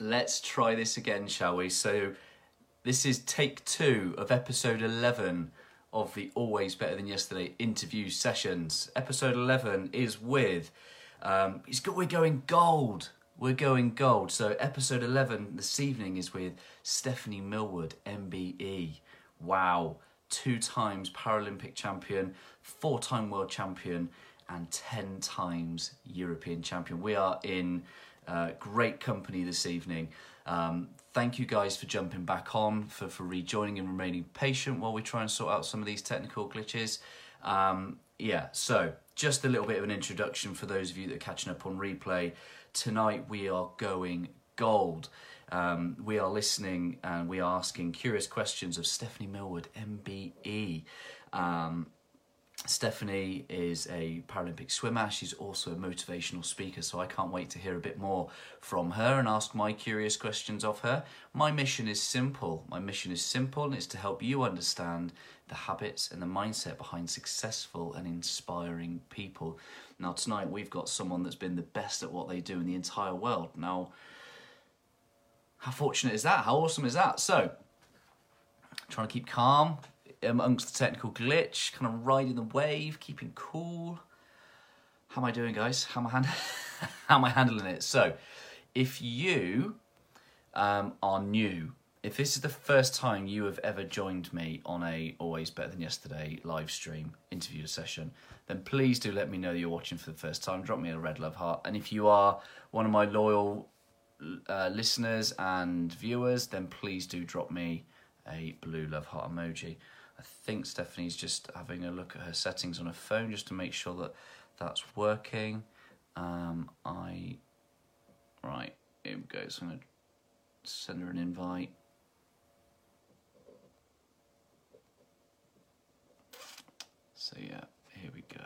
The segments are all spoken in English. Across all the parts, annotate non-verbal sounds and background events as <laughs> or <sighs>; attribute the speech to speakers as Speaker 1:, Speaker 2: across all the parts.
Speaker 1: let's try this again, shall we? So, this is take two of episode 11 of the Always Better Than Yesterday interview sessions. Episode 11 is with, um, it's go- we're going gold. We're going gold. So, episode 11 this evening is with Stephanie Millward, MBE. Wow. Two times Paralympic champion, four time world champion, and 10 times European champion. We are in uh, great company this evening. Um, thank you guys for jumping back on, for, for rejoining and remaining patient while we try and sort out some of these technical glitches. Um, yeah, so just a little bit of an introduction for those of you that are catching up on replay. Tonight we are going gold. Um, we are listening and we are asking curious questions of Stephanie Millward, MBE. Um, Stephanie is a Paralympic swimmer. She's also a motivational speaker, so I can't wait to hear a bit more from her and ask my curious questions of her. My mission is simple. My mission is simple and it's to help you understand the habits and the mindset behind successful and inspiring people. Now, tonight we've got someone that's been the best at what they do in the entire world. Now, how fortunate is that? How awesome is that? So, trying to keep calm amongst the technical glitch, kind of riding the wave, keeping cool. How am I doing, guys? How am I, hand- <laughs> How am I handling it? So, if you um, are new, if this is the first time you have ever joined me on a Always Better Than Yesterday live stream interview session, then please do let me know you're watching for the first time. Drop me a red love heart. And if you are one of my loyal uh, listeners and viewers, then please do drop me a blue love heart emoji. I think Stephanie's just having a look at her settings on her phone just to make sure that that's working. Um, I right here we go. So I'm gonna send her an invite. So yeah, here we go.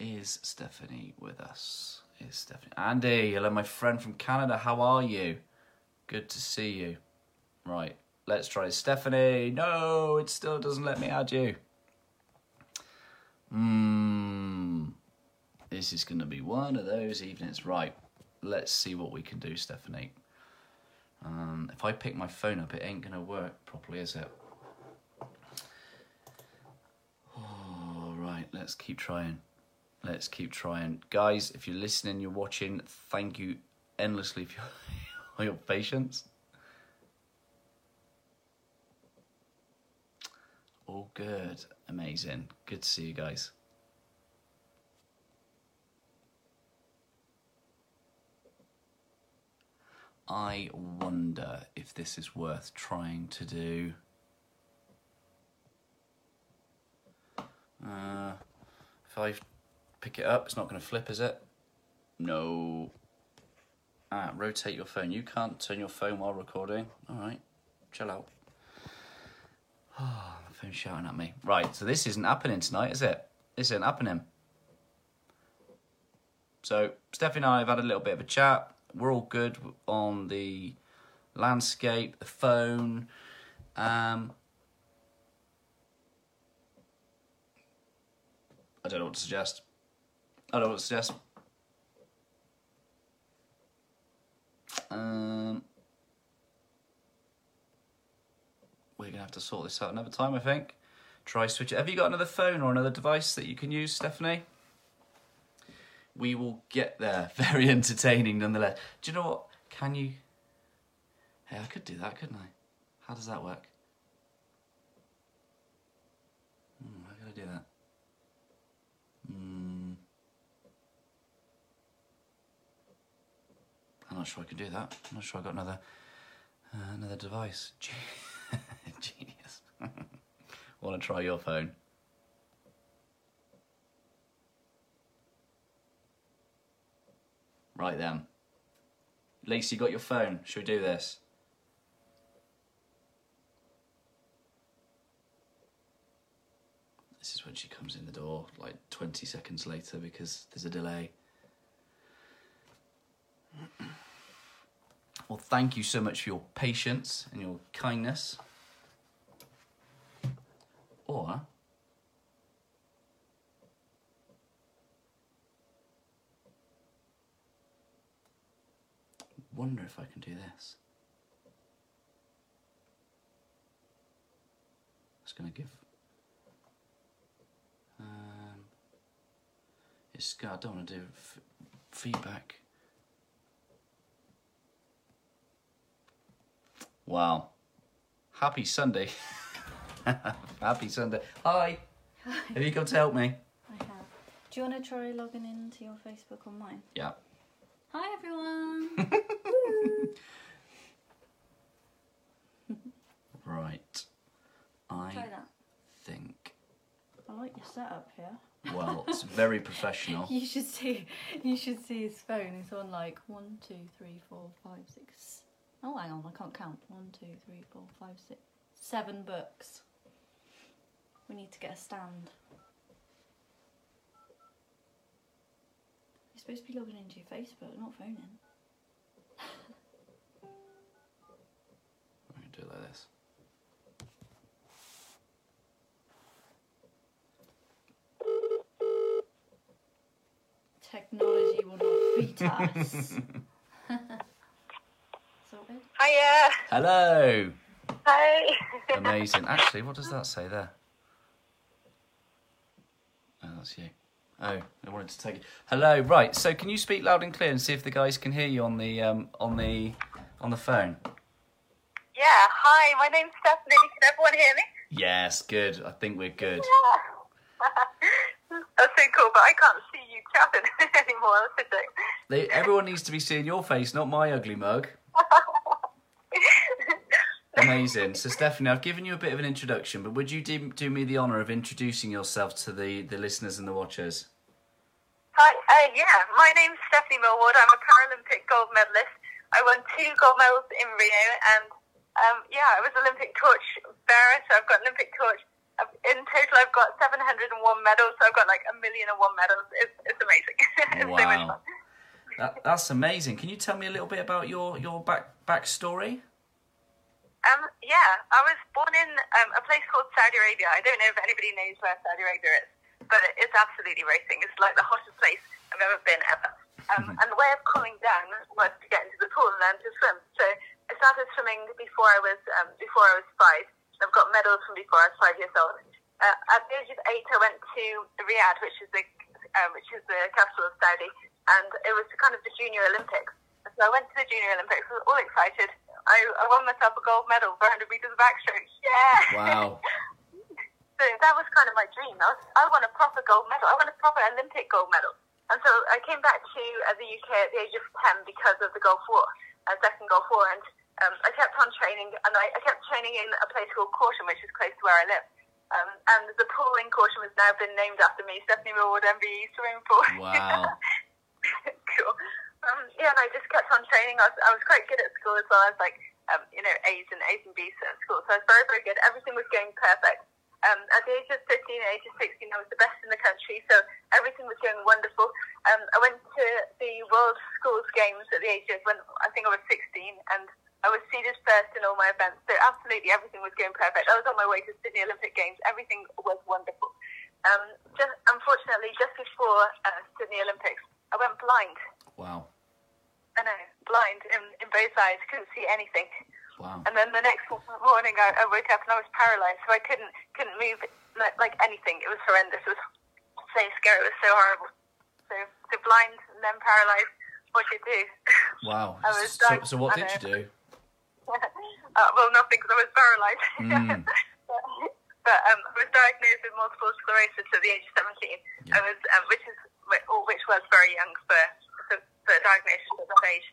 Speaker 1: Is Stephanie with us? Is Stephanie Andy? Hello, my friend from Canada. How are you? Good to see you. Right, let's try Stephanie. No, it still doesn't let me add you. Hmm. This is going to be one of those evenings. Right, let's see what we can do, Stephanie. Um, if I pick my phone up, it ain't going to work properly, is it? All right, let's keep trying. Let's keep trying. Guys, if you're listening, you're watching, thank you endlessly for your, for <laughs> your patience. All good. Amazing. Good to see you guys. I wonder if this is worth trying to do. Uh, if I pick it up, it's not going to flip, is it? No. Ah, rotate your phone. You can't turn your phone while recording. All right, chill out. <sighs> Shouting at me. Right, so this isn't happening tonight, is it? This isn't happening. So, Steffi and I have had a little bit of a chat. We're all good on the landscape, the phone. Um, I don't know what to suggest. I don't know what to suggest. Um, we're gonna have to sort this out another time, I think. Try switch it. Have you got another phone or another device that you can use, Stephanie? We will get there. <laughs> Very entertaining, nonetheless. Do you know what? Can you? Hey, I could do that, couldn't I? How does that work? Hmm, how could I do that? Hmm. I'm not sure I can do that. I'm not sure I got another uh, another device. <laughs> Genius. <laughs> Want to try your phone? Right then. Lacey, you got your phone? Should we do this? This is when she comes in the door, like 20 seconds later, because there's a delay. Well, thank you so much for your patience and your kindness. Or wonder if I can do this. It's going to give. Um, it's. I don't want to do feedback. Wow. Happy Sunday. <laughs> <laughs> Happy Sunday. Hi. Have you come to help me?
Speaker 2: I have. Do you want to try logging into your Facebook on mine?
Speaker 1: Yeah.
Speaker 2: Hi everyone. <laughs> <laughs>
Speaker 1: Right.
Speaker 2: try
Speaker 1: I
Speaker 2: that.
Speaker 1: think.
Speaker 2: I like your setup here.
Speaker 1: Well, it's very professional.
Speaker 2: You should see. You should see his phone. It's on like one, two, three, four, five, six. Oh, hang on. I can't count. One, two, three, four, five, six, seven books. We need to get a stand. You're supposed to be logging into your Facebook, not phoning.
Speaker 1: I'm going to do it like this.
Speaker 2: Technology will not beat <laughs> us. <laughs> Sorted.
Speaker 3: Hiya.
Speaker 1: Hello.
Speaker 3: Hi.
Speaker 1: Amazing. Actually, what does that say there? That's you. Oh, I wanted to take it. Hello. Right. So, can you speak loud and clear and see if the guys can hear you on the um, on the on the phone?
Speaker 3: yeah, hi, my name's Stephanie. Can everyone hear me?
Speaker 1: Yes. Good. I think we're good. <laughs>
Speaker 3: That's so cool, but I can't see you chatting <laughs> anymore. That's a shame.
Speaker 1: They, everyone needs to be seeing your face, not my ugly mug. <laughs> Amazing. So, Stephanie, I've given you a bit of an introduction, but would you do, do me the honour of introducing yourself to the, the listeners and the watchers?
Speaker 3: Hi, uh, yeah, my name's Stephanie Millward. I'm a Paralympic gold medalist. I won two gold medals in Rio, and um, yeah, I was Olympic torch bearer, so I've got Olympic torch. In total, I've got 701 medals, so I've got like a million and one medals. It's, it's amazing. <laughs> it's so much
Speaker 1: Wow.
Speaker 3: fun.
Speaker 1: That, that's amazing. Can you tell me a little bit about your, your back backstory?
Speaker 3: Um, yeah, I was born in um, a place called Saudi Arabia. I don't know if anybody knows where Saudi Arabia is, but it's absolutely racing. It's like the hottest place I've ever been ever. Um, and the way of cooling down was to get into the pool and learn to swim. So I started swimming before I was um, before I was five. I've got medals from before I was five years old. Uh, at the age of eight, I went to Riyadh, which is the uh, which is the capital of Saudi, and it was kind of the Junior Olympics. So I went to the Junior Olympics, I was all excited. I, I won myself a gold medal for 100 meters backstroke. Yeah!
Speaker 1: Wow. <laughs>
Speaker 3: so that was kind of my dream. I, was, I won a proper gold medal. I won a proper Olympic gold medal. And so I came back to uh, the UK at the age of 10 because of the Gulf War, uh, second Gulf War. And um, I kept on training, and I, I kept training in a place called Corsham, which is close to where I live. Um, and the pool in Corsham has now been named after me, Stephanie Millward MBE swimming pool.
Speaker 1: Wow. <laughs>
Speaker 3: cool. Um, yeah, and I just kept on training. I was, I was quite good at school as well. I was like, um, you know, A's and A's and B's at school. So I was very, very good. Everything was going perfect. Um, at the age of 15 and age of 16, I was the best in the country. So everything was going wonderful. Um, I went to the World Schools Games at the age of when I think I was 16, and I was seeded first in all my events. So absolutely everything was going perfect. I was on my way to Sydney Olympic Games. Everything was wonderful. Um, just unfortunately, just before uh, Sydney Olympics, I went blind.
Speaker 1: Wow.
Speaker 3: I know, blind in, in both eyes, couldn't see anything.
Speaker 1: Wow.
Speaker 3: And then the next morning, I, I woke up and I was paralyzed, so I couldn't couldn't move like, like anything. It was horrendous. It was so scary. It was so horrible. So, so blind and then paralyzed. What do you do? <laughs>
Speaker 1: Wow.
Speaker 3: I was
Speaker 1: So, so what did you do? <laughs>
Speaker 3: uh, well, nothing because I was paralyzed. <laughs>
Speaker 1: Mm.
Speaker 3: but but um, I was diagnosed with multiple sclerosis at the age of 17.
Speaker 1: Yeah.
Speaker 3: I was, um, which is which was very young for a diagnosis at that age.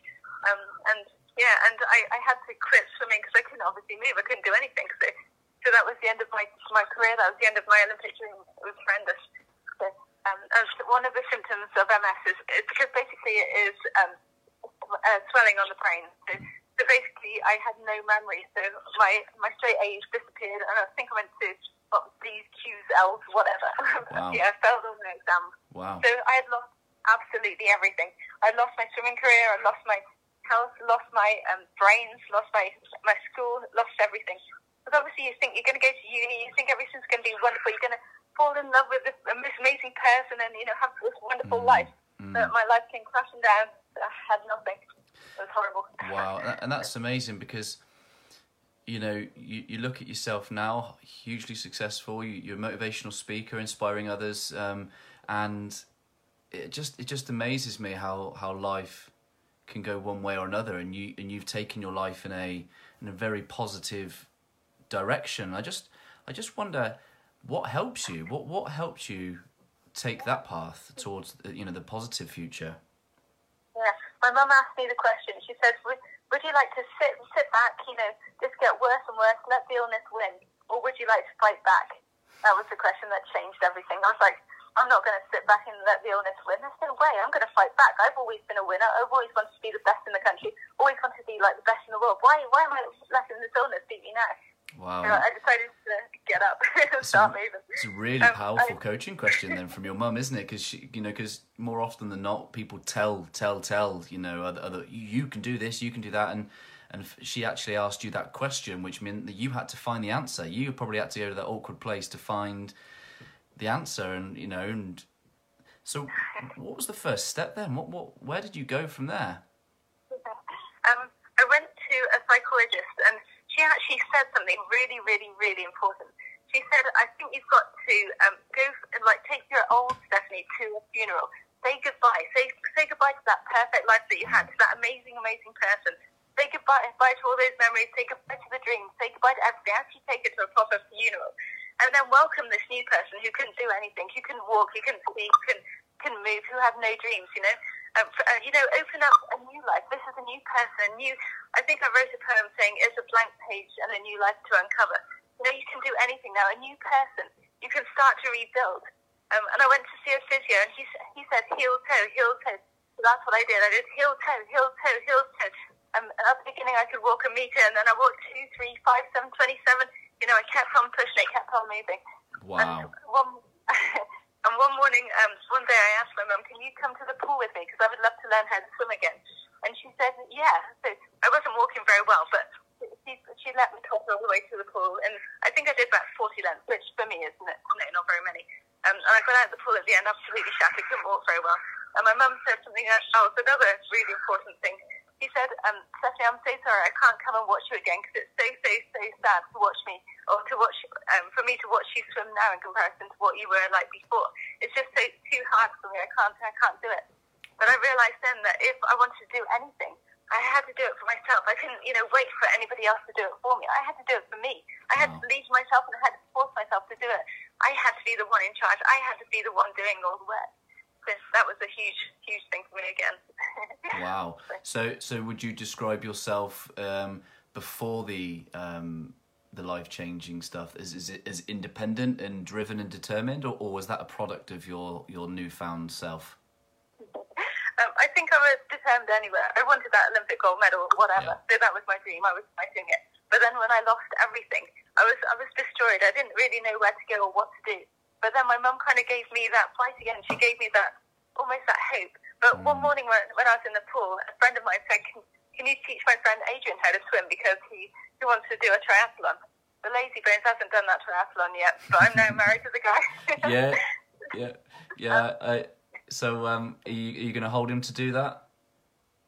Speaker 3: Um, and yeah, and I, I had to quit swimming because I couldn't obviously move. I couldn't do anything. So, so that was the end of my my career. That was the end of my Olympic dream. It was horrendous. So, um, one of the symptoms of MS is, because basically it is um, uh, swelling on the brain. So, so basically, I had no memory. So my my straight A's disappeared, and I think I went to what, D's, Q's, L's, whatever. <laughs>
Speaker 1: Wow.
Speaker 3: yeah, I failed all my exams.
Speaker 1: Wow.
Speaker 3: So I had lost absolutely everything. I lost my swimming career. I lost my health. Lost my um, brains. Lost my my school. Lost everything. Because obviously you think you're going to go to uni. You think everything's going to be wonderful. You're going to fall in love with this, this amazing person and you know have this wonderful
Speaker 1: Mm,
Speaker 3: life.
Speaker 1: mm.
Speaker 3: But my life came crashing down. I had nothing. It was horrible.
Speaker 1: Wow, <laughs> and that's amazing because you know you, you look at yourself now, hugely successful. You, you're a motivational speaker, inspiring others, um, and it just it just amazes me how how life can go one way or another, and you and you've taken your life in a in a very positive direction. I just I just wonder what helps you. What what helps you take that path towards uh, you know the positive future.
Speaker 3: Yeah, my mum asked me the question. She said, would, would you like to sit sit back, you know, just get worse and worse, let the illness win, or would you like to fight back? That was the question that changed everything. I was like, I'm not going to sit back and let the illness win. There's no way. I'm going to fight back. I've always been a winner. I've always wanted to be the best in the country. Always wanted to be like the best in the world. Why? Why am I letting this illness beat me now?
Speaker 1: Wow.
Speaker 3: So I decided to get up <laughs> and start moving.
Speaker 1: It's a really
Speaker 3: Um,
Speaker 1: powerful
Speaker 3: I-
Speaker 1: coaching question then from your mum, isn't it? Because you know, because more often than not, people tell, tell, tell. You know, other, other you can do this, you can do that, and and she actually asked you that question, which meant that you had to find the answer. You probably had to go to that awkward place to find the answer, and you know, and so what was the first step then? What what where did you go from there?
Speaker 3: um, I went to a psychologist and she actually said something really, really, really important. She said, I think you've got to um, go, f- like, take your old Stephanie to a funeral. Say goodbye. Say, say goodbye to that perfect life that you had, to that amazing, amazing person. Say goodbye, goodbye to all those memories. Say goodbye to the dreams. Say goodbye to everything. Actually take it to a proper funeral. And then welcome this new person who couldn't do anything, who couldn't walk, who couldn't speak, couldn't, couldn't move, who had no dreams, you know? Uh, you know, open up a new life. This is a new person, new. I think I wrote a poem saying it's a blank page and a new life to uncover. You know, you can do anything now. A new person. You can start to rebuild. Um, and I went to see a physio, and he he said heel toe, heel toe. So that's what I did. I did heel toe, heel toe, heel toe. Um, and at the beginning, I could walk a meter, and then I walked two, three, five, seven, twenty-seven. You know, I kept on pushing it, kept on moving.
Speaker 1: Wow.
Speaker 3: And one, <laughs> and one morning, um, one day I asked my mum, can you come to the pool with me? Because I would love to learn how to swim again. And she said, yeah. So I wasn't walking very well, but she, she let me talk all the way to the pool. And I think I did about 40 lengths, which for me is no, not very many. Um, and I got out of the pool at the end absolutely shattered, couldn't walk very well. And my mum said something else, oh, it's another really important thing. She said, um, Stephanie, I'm so sorry, I can't come and watch you again because it's so, so, so sad to watch me, or to watch, um, for me to watch you swim now in comparison to what you were like before. It's just so too hard for me. I can't, I can't do it. But I realised then that if I wanted to do anything, I had to do it for myself. I couldn't, you know, wait for anybody else to do it for me. I had to do it for me. I had to in myself and I had to force myself to do it. I had to be the one in charge. I had to be the one doing all the work. So that was a huge, huge thing for me again. <laughs>
Speaker 1: Wow. So, so would you describe yourself um, before the um, the life changing stuff as is it as independent and driven and determined, or, or was that a product of your your newfound self? <laughs>
Speaker 3: Um, I think I was determined anyway. I wanted that Olympic gold medal, whatever. So that was my dream. I was fighting it. But then when I lost everything, I was I was destroyed. I didn't really know where to go or what to do. But then my mum kind of gave me that fight again. She gave me that almost that hope. But one morning when, when I was in the pool, a friend of mine said, "Can, can you teach my friend Adrian how to swim because he he wants to do a triathlon." The lazy bones hasn't done that triathlon yet, but I'm now married to the guy. <laughs> <laughs>
Speaker 1: Yeah, yeah, yeah. I, so, um, are you, are you going to hold him to do that?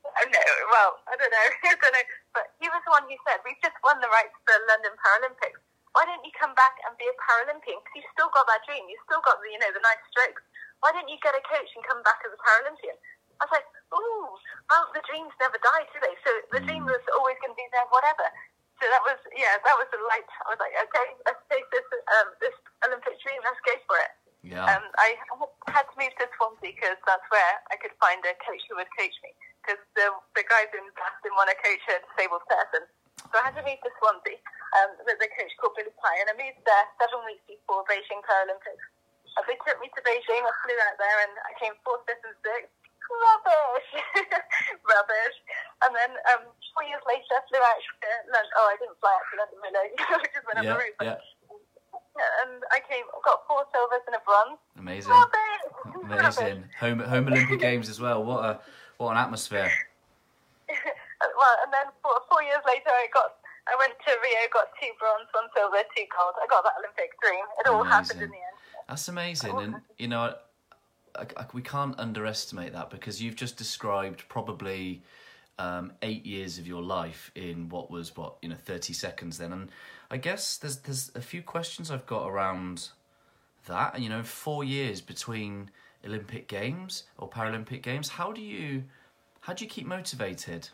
Speaker 3: No, well, I don't know. <laughs> I don't know. But he was the one who said, we've just won the rights for the London Paralympics. Why don't you come back and be a Paralympian? Because you've still got that dream. You've still got the, you know, the nice strokes. Why don't you get a coach and come back as a Paralympian? I was like, ooh, well, the dreams never die, do they? So the dream was always going to be there, whatever. So that was, yeah, that was the light. I was like, okay, let's take this, um, this Olympic dream. Let's go for it.
Speaker 1: Yeah.
Speaker 3: Um, I had to move to Swansea because that's where I could find a coach who would coach me. Because the, the guys in didn't want to coach a disabled person. So I had to move to Swansea um, with a coach called Billy Pye. And I moved there seven weeks before Beijing Paralympics. And they took me to Beijing. I flew out there and I came fourth, fifth, and sixth. Rubbish! <laughs> Rubbish. And then um, four years later, I flew out to London. Oh, I didn't fly out to London, really. I just went up
Speaker 1: yeah,
Speaker 3: the road.
Speaker 1: yeah.
Speaker 3: And I came, got four silvers and a bronze.
Speaker 1: Amazing.
Speaker 3: Rubbish!
Speaker 1: Amazing. Home home Olympic Games as well. What a what an atmosphere.
Speaker 3: Well, and then four, four years later, I got, I went to Rio, got two bronze, one silver, two gold. I got that Olympic dream. It all happened in the end.
Speaker 1: That's amazing, and you know, I, I, we can't underestimate that because you've just described probably um, eight years of your life in what was what you know thirty seconds then, and I guess there's there's a few questions I've got around that. And you know, four years between Olympic Games or Paralympic Games. How do you how do you keep motivated?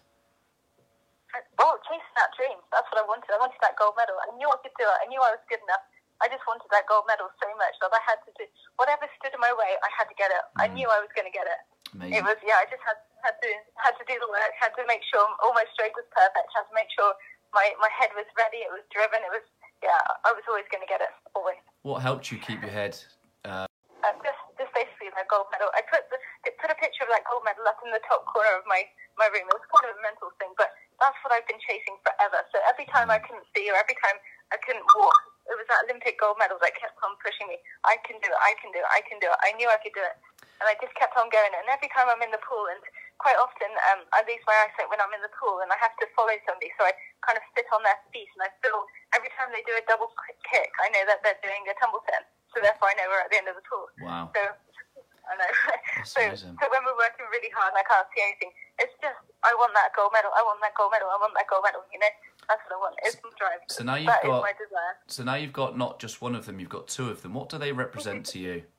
Speaker 3: That dream. That's what I wanted. I wanted that gold medal. I knew I could do it. I knew I was good enough. I just wanted that gold medal so much that I had to do whatever stood in my way. I had to get it. I knew I was going to get it.
Speaker 1: Amazing.
Speaker 3: It was yeah. I just had had to had to do the work. Had to make sure all my stroke was perfect. Had to make sure my my head was ready. It was driven. It was yeah. I was always going to get it. Always.
Speaker 1: What helped you keep your head?
Speaker 3: Um, just just basically that gold medal. I put the, put a picture of that gold medal up in the top corner of my my room. It was kind of a mental thing, but that's what I've been chasing forever. So every time I couldn't see or every time I couldn't walk, it was that Olympic gold medal that kept on pushing me. I can do it. I can do it. I can do it. I knew I could do it, and I just kept on going. And every time I'm in the pool, and quite often um, I lose my eyesight when I'm in the pool, and I have to follow somebody, so I kind of sit on their feet, and I feel every time they do a double kick, I know that they're doing a tumble turn. So therefore, I know we're at the end of the pool.
Speaker 1: Wow.
Speaker 3: So I know. so,
Speaker 1: amazing.
Speaker 3: so when we're working really hard and I can't see anything, it's just I want that gold medal. I want that gold medal. I want that gold medal. You know, that's what I want. It's my drive.
Speaker 1: So now you've
Speaker 3: That is
Speaker 1: got
Speaker 3: my desire.
Speaker 1: so now you've got not just one of them, you've got two of them. What do they represent to you? <laughs>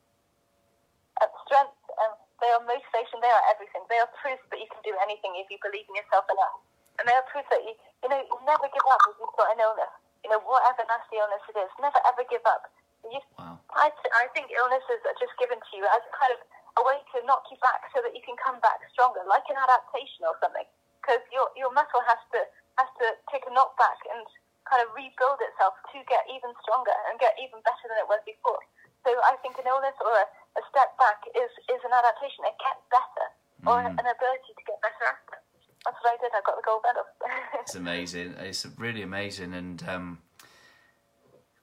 Speaker 3: Uh, strength. Um, they are motivation. They are everything. They are proof that you can do anything if you believe in yourself enough. And they are proof that you, you know, you never give up if you've got an illness. You know, whatever nasty illness it is, never ever give up. You,
Speaker 1: Wow.
Speaker 3: I, I think illnesses are just given to you as kind of a way to knock you back so that you can come back stronger, like an adaptation or something. Because your your muscle has to has to take a knockback and kind of rebuild itself to get even stronger and get even better than it was before. So I think an illness or a, a step back is is an adaptation. It gets better or an ability to get better after. That's what I did. I got the gold medal. <laughs>
Speaker 1: It's amazing. It's really amazing, and um,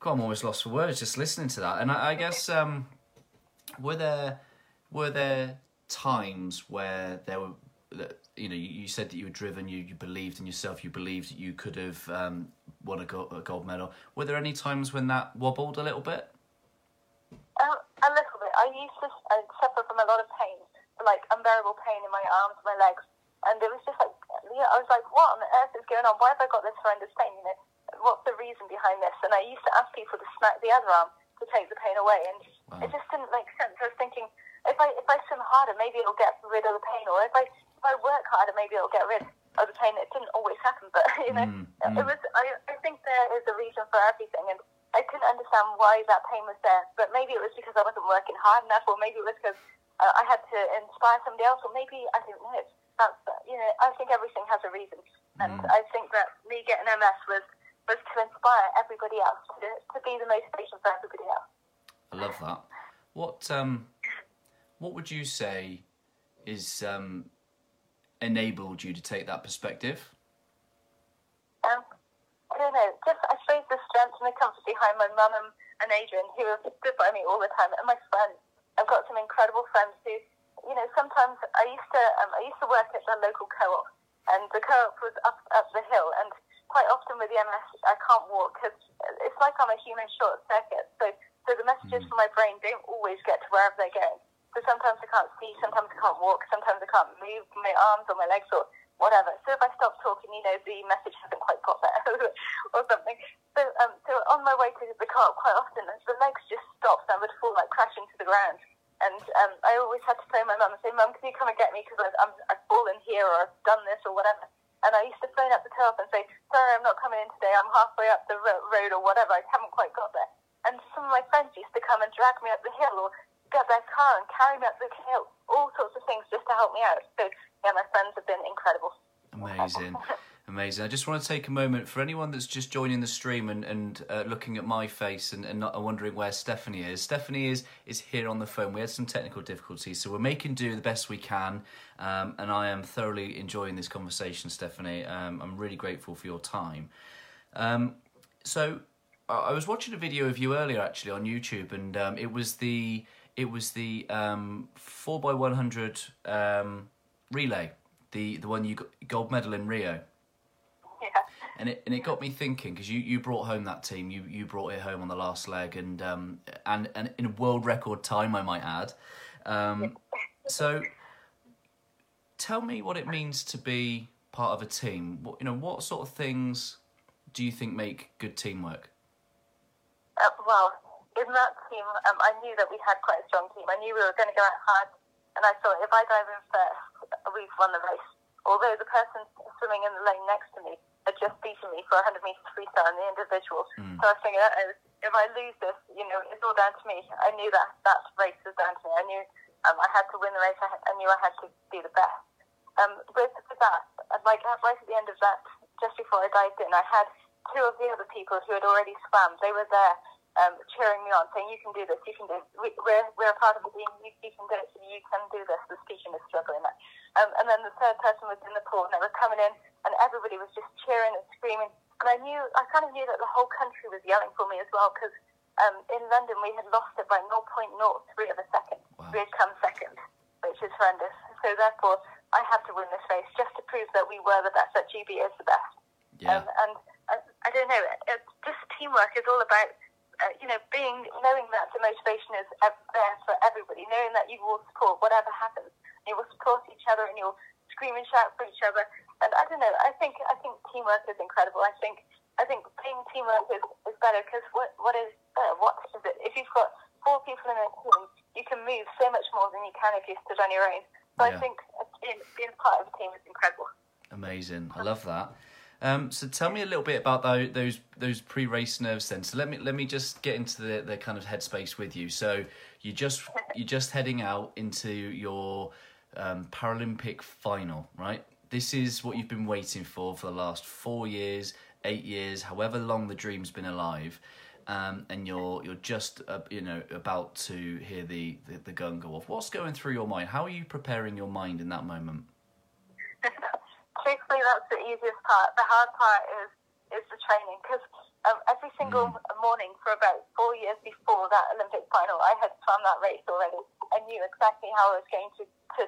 Speaker 1: God, I'm almost lost for words just listening to that. And I, I guess um, were there were there times where there were that you know you, said that you were driven, you, you believed in yourself, you believed that you could have um, won a, go- a gold medal. Were there any times when that wobbled a little bit?
Speaker 3: Um, a little bit. I used to uh, suffer from a lot of pain, like unbearable pain in my arms, my legs, and it was just like, I was like, what on earth is going on? Why have I got this horrendous pain? You know, what's the reason behind this? And I used to ask people to smack the other arm to take the pain away, and
Speaker 1: Wow.
Speaker 3: it just didn't make sense. I was thinking, if I if I swim harder, maybe it'll get rid of the pain, or if I if I work harder, maybe it'll get rid of the pain. It didn't always happen, but <laughs> you know,
Speaker 1: Mm,
Speaker 3: it
Speaker 1: mm.
Speaker 3: was. I I think there is a reason for everything, and I couldn't understand why that pain was there. But maybe it was because I wasn't working hard enough, or maybe it was because uh, I had to inspire somebody else, or maybe I don't know. That's you know, I think everything has a reason, and
Speaker 1: Mm.
Speaker 3: I think that me getting MS was was to inspire everybody else to to be the motivation for everybody else.
Speaker 1: I love that. What um, what would you say is um, enabled you to take that perspective?
Speaker 3: Um, I don't know. Just I suppose the strength and the comfort behind my mum and, and Adrian, who have stood by me all the time, and my friends. I've got some incredible friends who, you know, sometimes I used to um, I used to work at the local co-op, and the co-op was up up the hill, and quite often with the MS I can't walk because it's like I'm a human short circuit. So so the messages from my brain don't always get to wherever they're going. So sometimes I can't see, sometimes I can't walk, sometimes I can't move my arms or my legs or whatever. So if I stop talking, you know, the message hasn't quite got there <laughs> or something. So um, so on my way to the car, quite often the legs just stopped and I would fall like crashing to the ground. And um, I always had to phone my mum and say, Mum, can you come and get me because I've, I've fallen here or I've done this or whatever. And I used to phone up the co-op and say, sorry, I'm not coming in today. I'm halfway up the ro- road or whatever. I haven't quite got there. And some of my friends used to come and drag me up the hill or get their car and carry me up the hill, all sorts of things just to help me out. So, yeah, my friends have been incredible.
Speaker 1: Amazing. <laughs> Amazing. I just want to take a moment for anyone that's just joining the stream and, and uh, looking at my face and, and not wondering where Stephanie is. Stephanie is, is here on the phone. We had some technical difficulties, so we're making do the best we can. Um, and I am thoroughly enjoying this conversation, Stephanie. Um, I'm really grateful for your time. Um, so I was watching a video of you earlier actually on YouTube, and um, it was the it was the um, four x one hundred um, relay, the the one you got gold medal in Rio. And it and it got me thinking because you, you brought home that team, you you brought it home on the last leg, and um, and and in a world record time, I might add. Um, so, tell me what it means to be part of a team, what, you know, what sort of things do you think make good teamwork?
Speaker 3: Uh, well, in that team, um, I knew that we had quite a strong team. I knew we were going to go out hard, and I thought if I dive in first, we've won the race. Although the person swimming in the lane next to me had just beaten me for 100 metres freestyle in the individuals.
Speaker 1: Mm.
Speaker 3: So I was thinking, uh, if I lose this, you know, it's all down to me. I knew that that race was down to me. I knew um, I had to win the race. I, I knew I had to be the best. Um, with, with that, like right at the end of that, just before I dived in, I had two of the other people who had already swam. They were there um, cheering me on, saying, "You can do this. You can do. It. We, we're we're a part of the team. You, you can do it. You can do this." The speaking is struggling. Um, and then the third person was in the pool, and they were coming in, and everybody was just cheering and screaming. And I knew, I kind of knew that the whole country was yelling for me as well, because um, in London we had lost it by 0.03 of a second.
Speaker 1: Wow.
Speaker 3: We had come second, which is horrendous. So therefore, I had to win this race just to prove that we were the best, that GB is the best.
Speaker 1: Yeah.
Speaker 3: Um, and I, I don't know, it, just teamwork is all about, uh, you know, being, knowing that the motivation is there for everybody, knowing that you will support whatever happens. You will support each other and you'll scream and shout for each other. And I don't know, I think, I think teamwork is incredible. I think, I think being teamwork is, is better because what, what is, uh, what is it? If you've got four people in a team, you can move so much more than you can if you stood on your own. So
Speaker 1: Yeah.
Speaker 3: I think uh, being, being part of a team is incredible.
Speaker 1: Amazing. I love that. Um, so tell me a little bit about those those, those pre-race nerves then. So let me let me just get into the, the kind of headspace with you. So you just you're just heading out into your um, Paralympic final, right? This is what you've been waiting for for the last four years, eight years, however long the dream's been alive, um, and you're you're just uh, you know about to hear the, the the gun go off. What's going through your mind? How are you preparing your mind in that moment?
Speaker 3: Truthfully, that's the easiest part. The hard part is is the training because um, every single morning for about four years before that Olympic final, I had swum that race already. I knew exactly how I was going to, to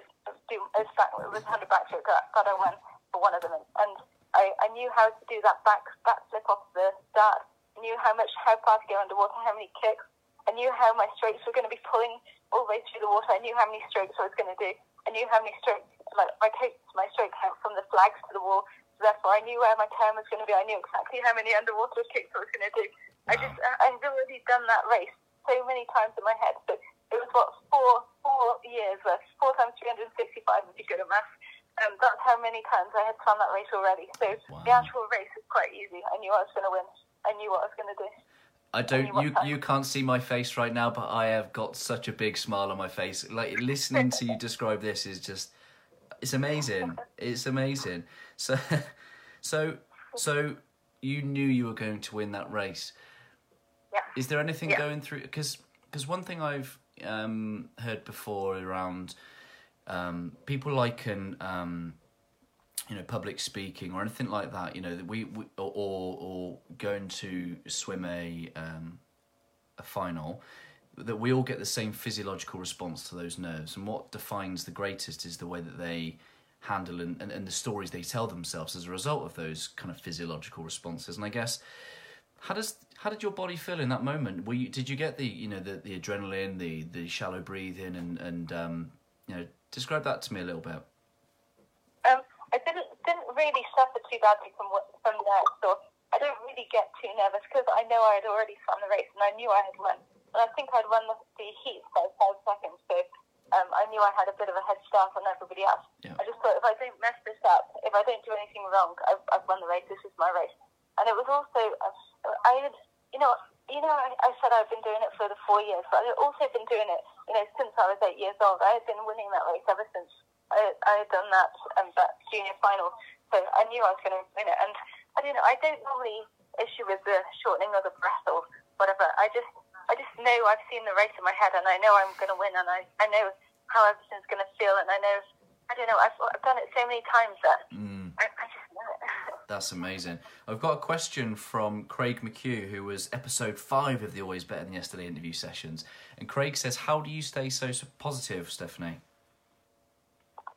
Speaker 3: do. exactly It was 100 backstroke that, that I won for one of them, and I, I knew how to do that back back flip off the start. I knew how much how far to go underwater, how many kicks. I knew how my strokes were going to be pulling all the way through the water. I knew how many strokes I was going to do. I knew how many strokes, like my coach, my stroke count from the flags to the wall. So therefore, I knew where my turn was going to be. I knew exactly how many underwater kicks I was going to do. I just, I- I'd already done that race so many times in my head. So it was what four, four years worth, four times 365 if you're good at maths. Um, that's how many times I had swum that race already. So
Speaker 1: Wow.
Speaker 3: the actual race was quite easy. I knew I was going to win. I knew what I was going to do.
Speaker 1: I don't. You
Speaker 3: time?
Speaker 1: you can't see my face right now, but I have got such a big smile on my face. Like listening to you describe this is just, it's amazing. It's amazing. So, <laughs> so, so you knew you were going to win that race.
Speaker 3: Yeah.
Speaker 1: Is there anything
Speaker 3: Yeah.
Speaker 1: going through? Because because one thing I've um, heard before around um, people liken um, you know public speaking or anything like that. You know that we, we or, or or going to swim a um, a final. That we all get the same physiological response to those nerves, and what defines the greatest is the way that they handle and, and, and the stories they tell themselves as a result of those kind of physiological responses. And I guess how does how did your body feel in that moment? Were you did you get the you know the, the adrenaline, the the shallow breathing, and and um, you know describe that to me a little bit.
Speaker 3: Um, I didn't didn't really suffer too badly from what, from that, so I don't really get too nervous because I know I had already swum the race and I knew I had won. And I think I'd won the, the heat by five seconds, so um, I knew I had a bit of a head start on everybody else.
Speaker 1: Yeah.
Speaker 3: I just thought if I don't mess this up, if I don't do anything wrong, I've, I've won the race. This is my race. And it was also, uh, I had, you know, you know, I, I said I've been doing it for the four years, but I've also been doing it, you know, since I was eight years old. I had been winning that race ever since I, I had done that um, that junior final. So I knew I was going to win it. And I don't know, I don't normally issue with the shortening of the breath or whatever. I just, just know I've seen the race in my head, and I know I'm going to win, and I, I know how everything's going to feel, and I know, I don't know, I've, I've done it so many times that
Speaker 1: Mm.
Speaker 3: I, I just know it. <laughs>
Speaker 1: That's amazing. I've got a question from Craig McHugh, who was episode five of the Always Better Than Yesterday interview sessions. And Craig says, How do you stay so positive, Stephanie?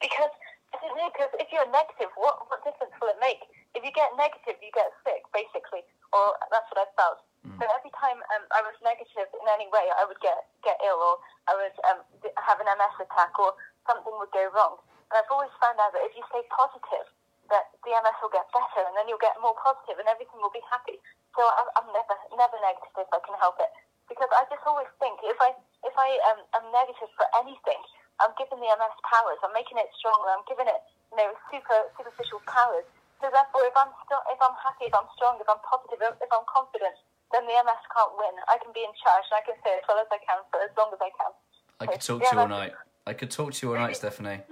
Speaker 3: Because I don't know. Because if you're negative, what what difference will it make? If you get negative, you get sick, basically, or that's what I felt. So every time um, I was negative in any way, I would get get ill, or I would um, have an MS attack, or something would go wrong. And I've always found out that if you stay positive, that the MS will get better, and then you'll get more positive, and everything will be happy. So I'm, I'm never never negative if I can help it, because I just always think if I if I um, am negative for anything, I'm giving the MS powers. I'm making it stronger. I'm giving it you know super superficial powers. So therefore, if I'm st- if I'm happy, if I'm strong, if I'm positive, if I'm confident, then the MS can't win. I can be in charge, and I can say as well as I can for as long as I can.
Speaker 1: I could talk to you all night. I could talk to you all night, Stephanie. <laughs>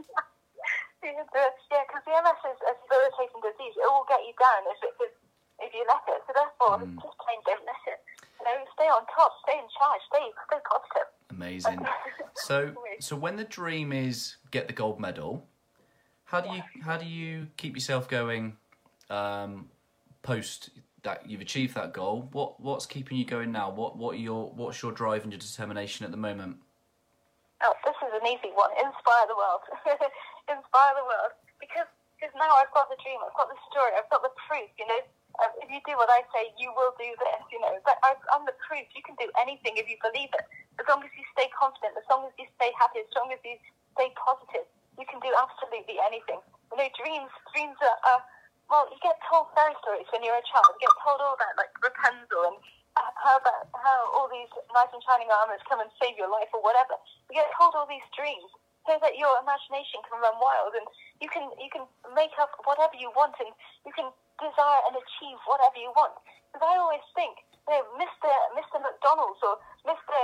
Speaker 3: Yeah, because the MS is a debilitating disease. It will get you down if it if, if you let it. So therefore,
Speaker 1: Mm.
Speaker 3: just plain don't let it. You know, stay on top, stay in charge, stay stay positive.
Speaker 1: Amazing. <laughs> So, so when the dream is get the gold medal, how do you how do you keep yourself going? Um, post that you've achieved that goal, what what's keeping you going now? What what your what's your drive and your determination at the moment?
Speaker 3: Oh, this is an easy one. Inspire the world. <laughs> Inspire the world. Because because now I've got the dream, I've got the story, I've got the proof. You know, um, if you do what I say, you will do this. You know, but I, I'm the proof. You can do anything if you believe it. As long as you stay confident, as long as you stay happy, as long as you stay positive, you can do absolutely anything. You know, dreams dreams are. are well, you get told fairy stories when you're a child. You get told all that, like Rapunzel and how that, how all these knights in shining armors come and save your life or whatever. You get told all these dreams so that your imagination can run wild and you can you can make up whatever you want and you can desire and achieve whatever you want. Because I always think, you know, Mr. Mr. McDonald's or Mr.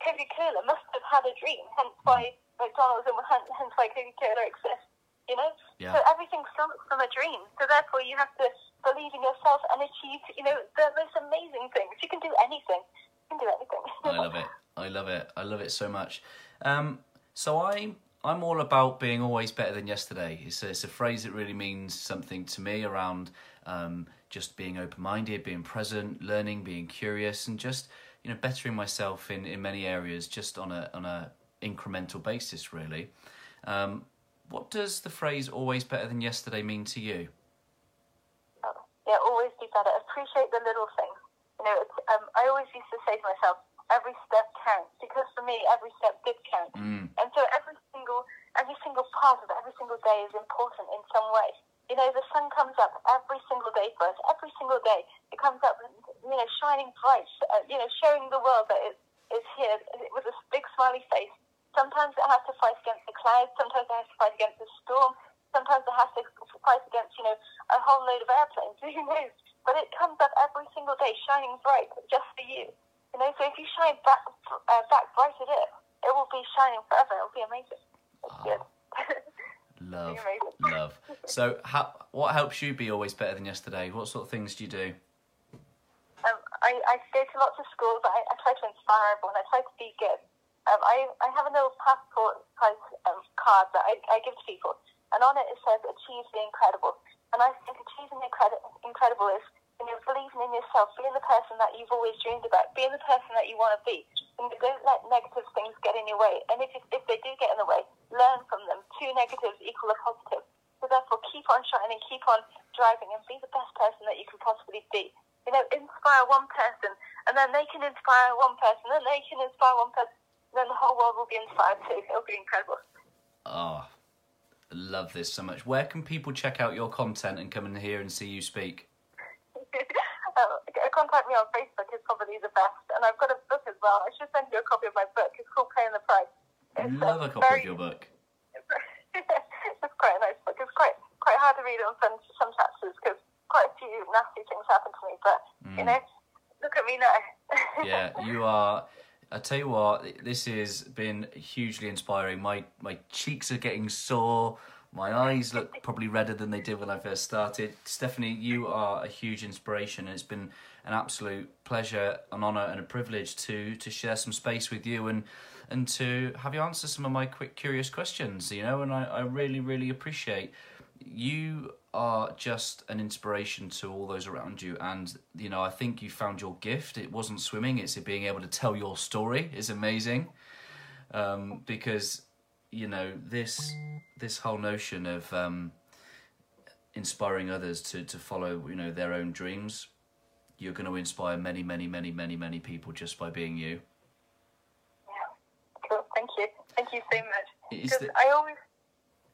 Speaker 3: Coca Cola must have had a dream, hence why McDonald's and hence hence why Coca Cola exists. You know,
Speaker 1: Yeah.
Speaker 3: so everything starts from a dream. So therefore, you have to believe in yourself and achieve, you know, the most amazing things. You can do anything. You can do anything.
Speaker 1: I love it. I love it. I love it so much. Um, so I I'm all about being always better than yesterday. It's a, it's a phrase that really means something to me around um, just being open minded, being present, learning, being curious, and just you know bettering myself in, in many areas just on a on a incremental basis. Really, um, what does the phrase "always better than yesterday" mean to you?
Speaker 3: Oh, yeah, always do better. Appreciate the little things. You know, it's, um, I always used to say to myself, every step counts because for me, every step did count.
Speaker 1: Mm.
Speaker 3: And so every single every single part of every single day is important in some way. You know, the sun comes up every single day for us. Every single day, it comes up, you know, shining bright. Uh, you know, showing the world that it is here with a big smiley face. Sometimes it has to fight against the clouds. Sometimes it has to fight against the storm. Sometimes it has to fight against, you know, a whole load of airplanes. <laughs> Who knows? But it comes up every single day, shining bright, just for you. You know, so if you shine back, uh, back bright at it, it will be shining forever. It will be amazing. It's good. <laughs>
Speaker 1: Love,
Speaker 3: Amazing.
Speaker 1: love. So, how, what helps you be always better than yesterday? What sort of things do you do?
Speaker 3: um, I, I go to lots of schools. I, I try to inspire everyone. I try to be good. Um, I, I have a little passport size um, card that I, I give to people, and on it it says "Achieve the incredible." And I think achieving the incredi- incredible is you know believing in yourself, being the person that you've always dreamed about, being the person that you want to be. And don't let negative things get in your way. And if if they do get in the way, learn from them. Two negatives equal a positive. So therefore, keep on shining, keep on driving, and be the best person that you can possibly be. You know, inspire one person, and then they can inspire one person, and they can inspire one person, then the whole world will be inspired too. It'll be incredible.
Speaker 1: Oh, love this so much. Where can people check out your content and come in here and see you speak? <laughs>
Speaker 3: uh, contact me on Facebook is probably the best, and I've got a book as well. I should send you a copy of my book. It's called Paying the Price. It's,
Speaker 1: Love
Speaker 3: uh,
Speaker 1: a copy
Speaker 3: very-
Speaker 1: of your book. <laughs>
Speaker 3: it's quite a nice book. It's quite quite hard to read on some some chapters because quite a few nasty things happened to me. But you know, look at me now. <laughs>
Speaker 1: Yeah, you are. I tell you what, this has been hugely inspiring. My my cheeks are getting sore. My eyes look probably redder than they did when I first started. Stephanie, you are a huge inspiration, and it's been an absolute pleasure, an honour, and a privilege to to share some space with you and and to have you answer some of my quick curious questions. You know, and I, I really really appreciate you are just an inspiration to all those around you and you know i think you found your gift it wasn't swimming it's being able to tell your story is amazing um, because you know this this whole notion of um, inspiring others to, to follow you know their own dreams you're going to inspire many many many many many people just by being you
Speaker 3: Yeah. Cool. Thank you. Thank you so much. Because
Speaker 1: the-
Speaker 3: I always,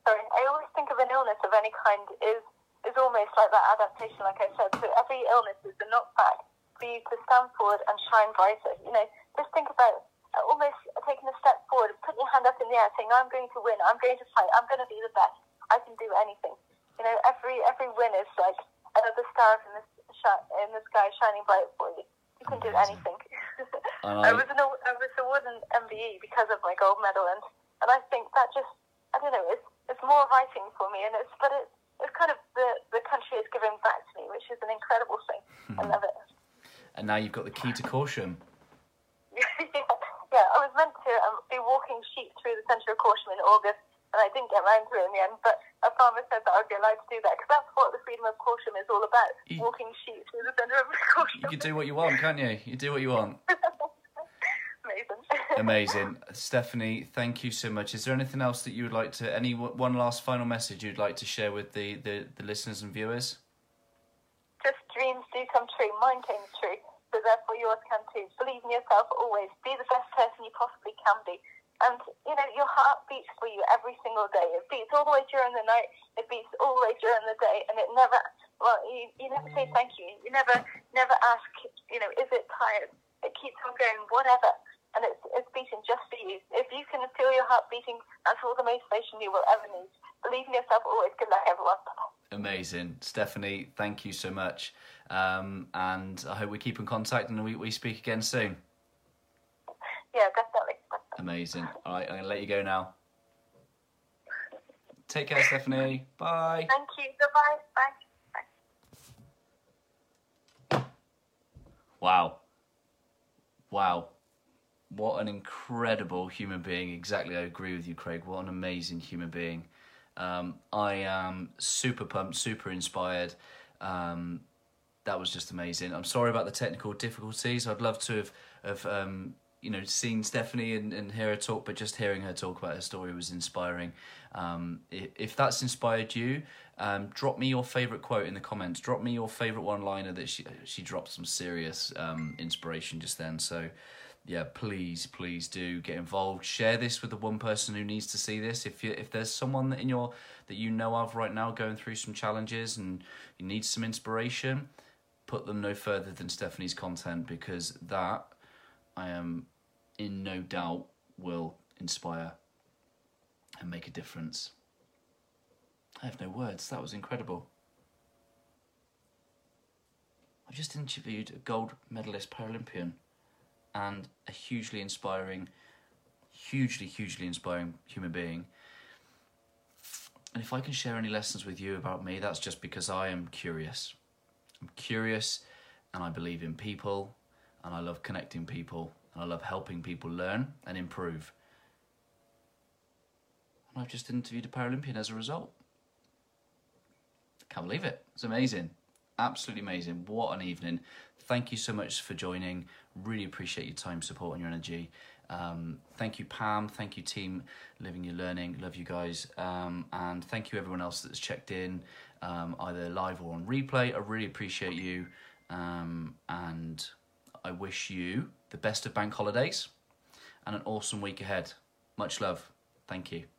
Speaker 3: sorry, I always think of an illness of any kind is is almost like that adaptation, like I said. So every illness is a knockback for you to stand forward and shine brighter. You know, just think about almost taking a step forward, putting your hand up in the air, saying, "I'm going to win. I'm going to fight. I'm going to be the best. I can do anything." You know, every every win is like another star in the in the sky shining bright for you. You can do anything. <laughs> I
Speaker 1: I-
Speaker 3: was an, I was awarded an MBE because of my gold medal, and, and I think that just I don't know, it's it's more writing for me, and it's but it's it's kind of the the country is giving back to me, which is an incredible thing. I love it.
Speaker 1: And now you've got the key to Corsham. <laughs>
Speaker 3: yeah, yeah, I was meant to um, be walking sheep through the centre of Corsham in August, and I didn't get round to it in the end. But a farmer said that I'd be allowed to do that because that's what the freedom of Corsham is all about:
Speaker 1: You-
Speaker 3: walking sheep through the centre of <laughs> Corsham.
Speaker 1: You can do what you want, can't you? You do what you want.
Speaker 3: Amazing.
Speaker 1: Stephanie, thank you so much. Is there anything else that you would like to, any one last final message you'd like to share with the, the, the listeners and viewers?
Speaker 3: Just dreams do come true. Mine came true. So therefore yours can too. Believe in yourself always. Be the best person you possibly can be. And, you know, your heart beats for you every single day. It beats all the way during the night. It beats all the way during the day. And it never, well, you, you never say thank you. You never, never ask, you know, is it tired? It keeps on going, whatever. And it's, it's beating just for you. If you can feel your heart beating, that's all the motivation you will ever need. Believe in yourself always. Good luck, everyone.
Speaker 1: Amazing. Stephanie, thank you so much. Um, and I hope we keep in contact and we, we speak again soon.
Speaker 3: Yeah, definitely.
Speaker 1: Amazing. All right, I'm going to let you go now. Take care, Stephanie. Bye.
Speaker 3: Thank you. Goodbye. Bye. Bye.
Speaker 1: Wow. Wow. What an incredible human being. Exactly, I agree with you, Craig. What an amazing human being. Um, I am super pumped, super inspired. Um, that was just amazing. I'm sorry about the technical difficulties. I'd love to have, have um, you know, seen Stephanie and, and hear her talk, but just hearing her talk about her story was inspiring. Um, if, if that's inspired you, um, drop me your favorite quote in the comments. Drop me your favorite one-liner that she she dropped some serious um, inspiration just then. So, yeah, please, please do get involved. Share this with the one person who needs to see this. If you if there's someone in your that you know of right now going through some challenges and you need some inspiration, put them no further than Stephanie's content because that I am in no doubt will inspire and make a difference. I have no words. That was incredible. I've just interviewed a gold medalist Paralympian and a hugely inspiring, hugely, hugely inspiring human being. And if I can share any lessons with you about me, that's just because I am curious. I'm curious and I believe in people and I love connecting people and I love helping people learn and improve. And I've just interviewed a Paralympian as a result. Can't believe it. It's amazing. Absolutely amazing. What an evening. Thank you so much for joining. Really appreciate your time, support, and your energy. Um, thank you, Pam. Thank you, team Living Your Learning. Love you guys. Um, and thank you, everyone else that's checked in, um, either live or on replay. I really appreciate you. Um, and I wish you the best of bank holidays and an awesome week ahead. Much love. Thank you.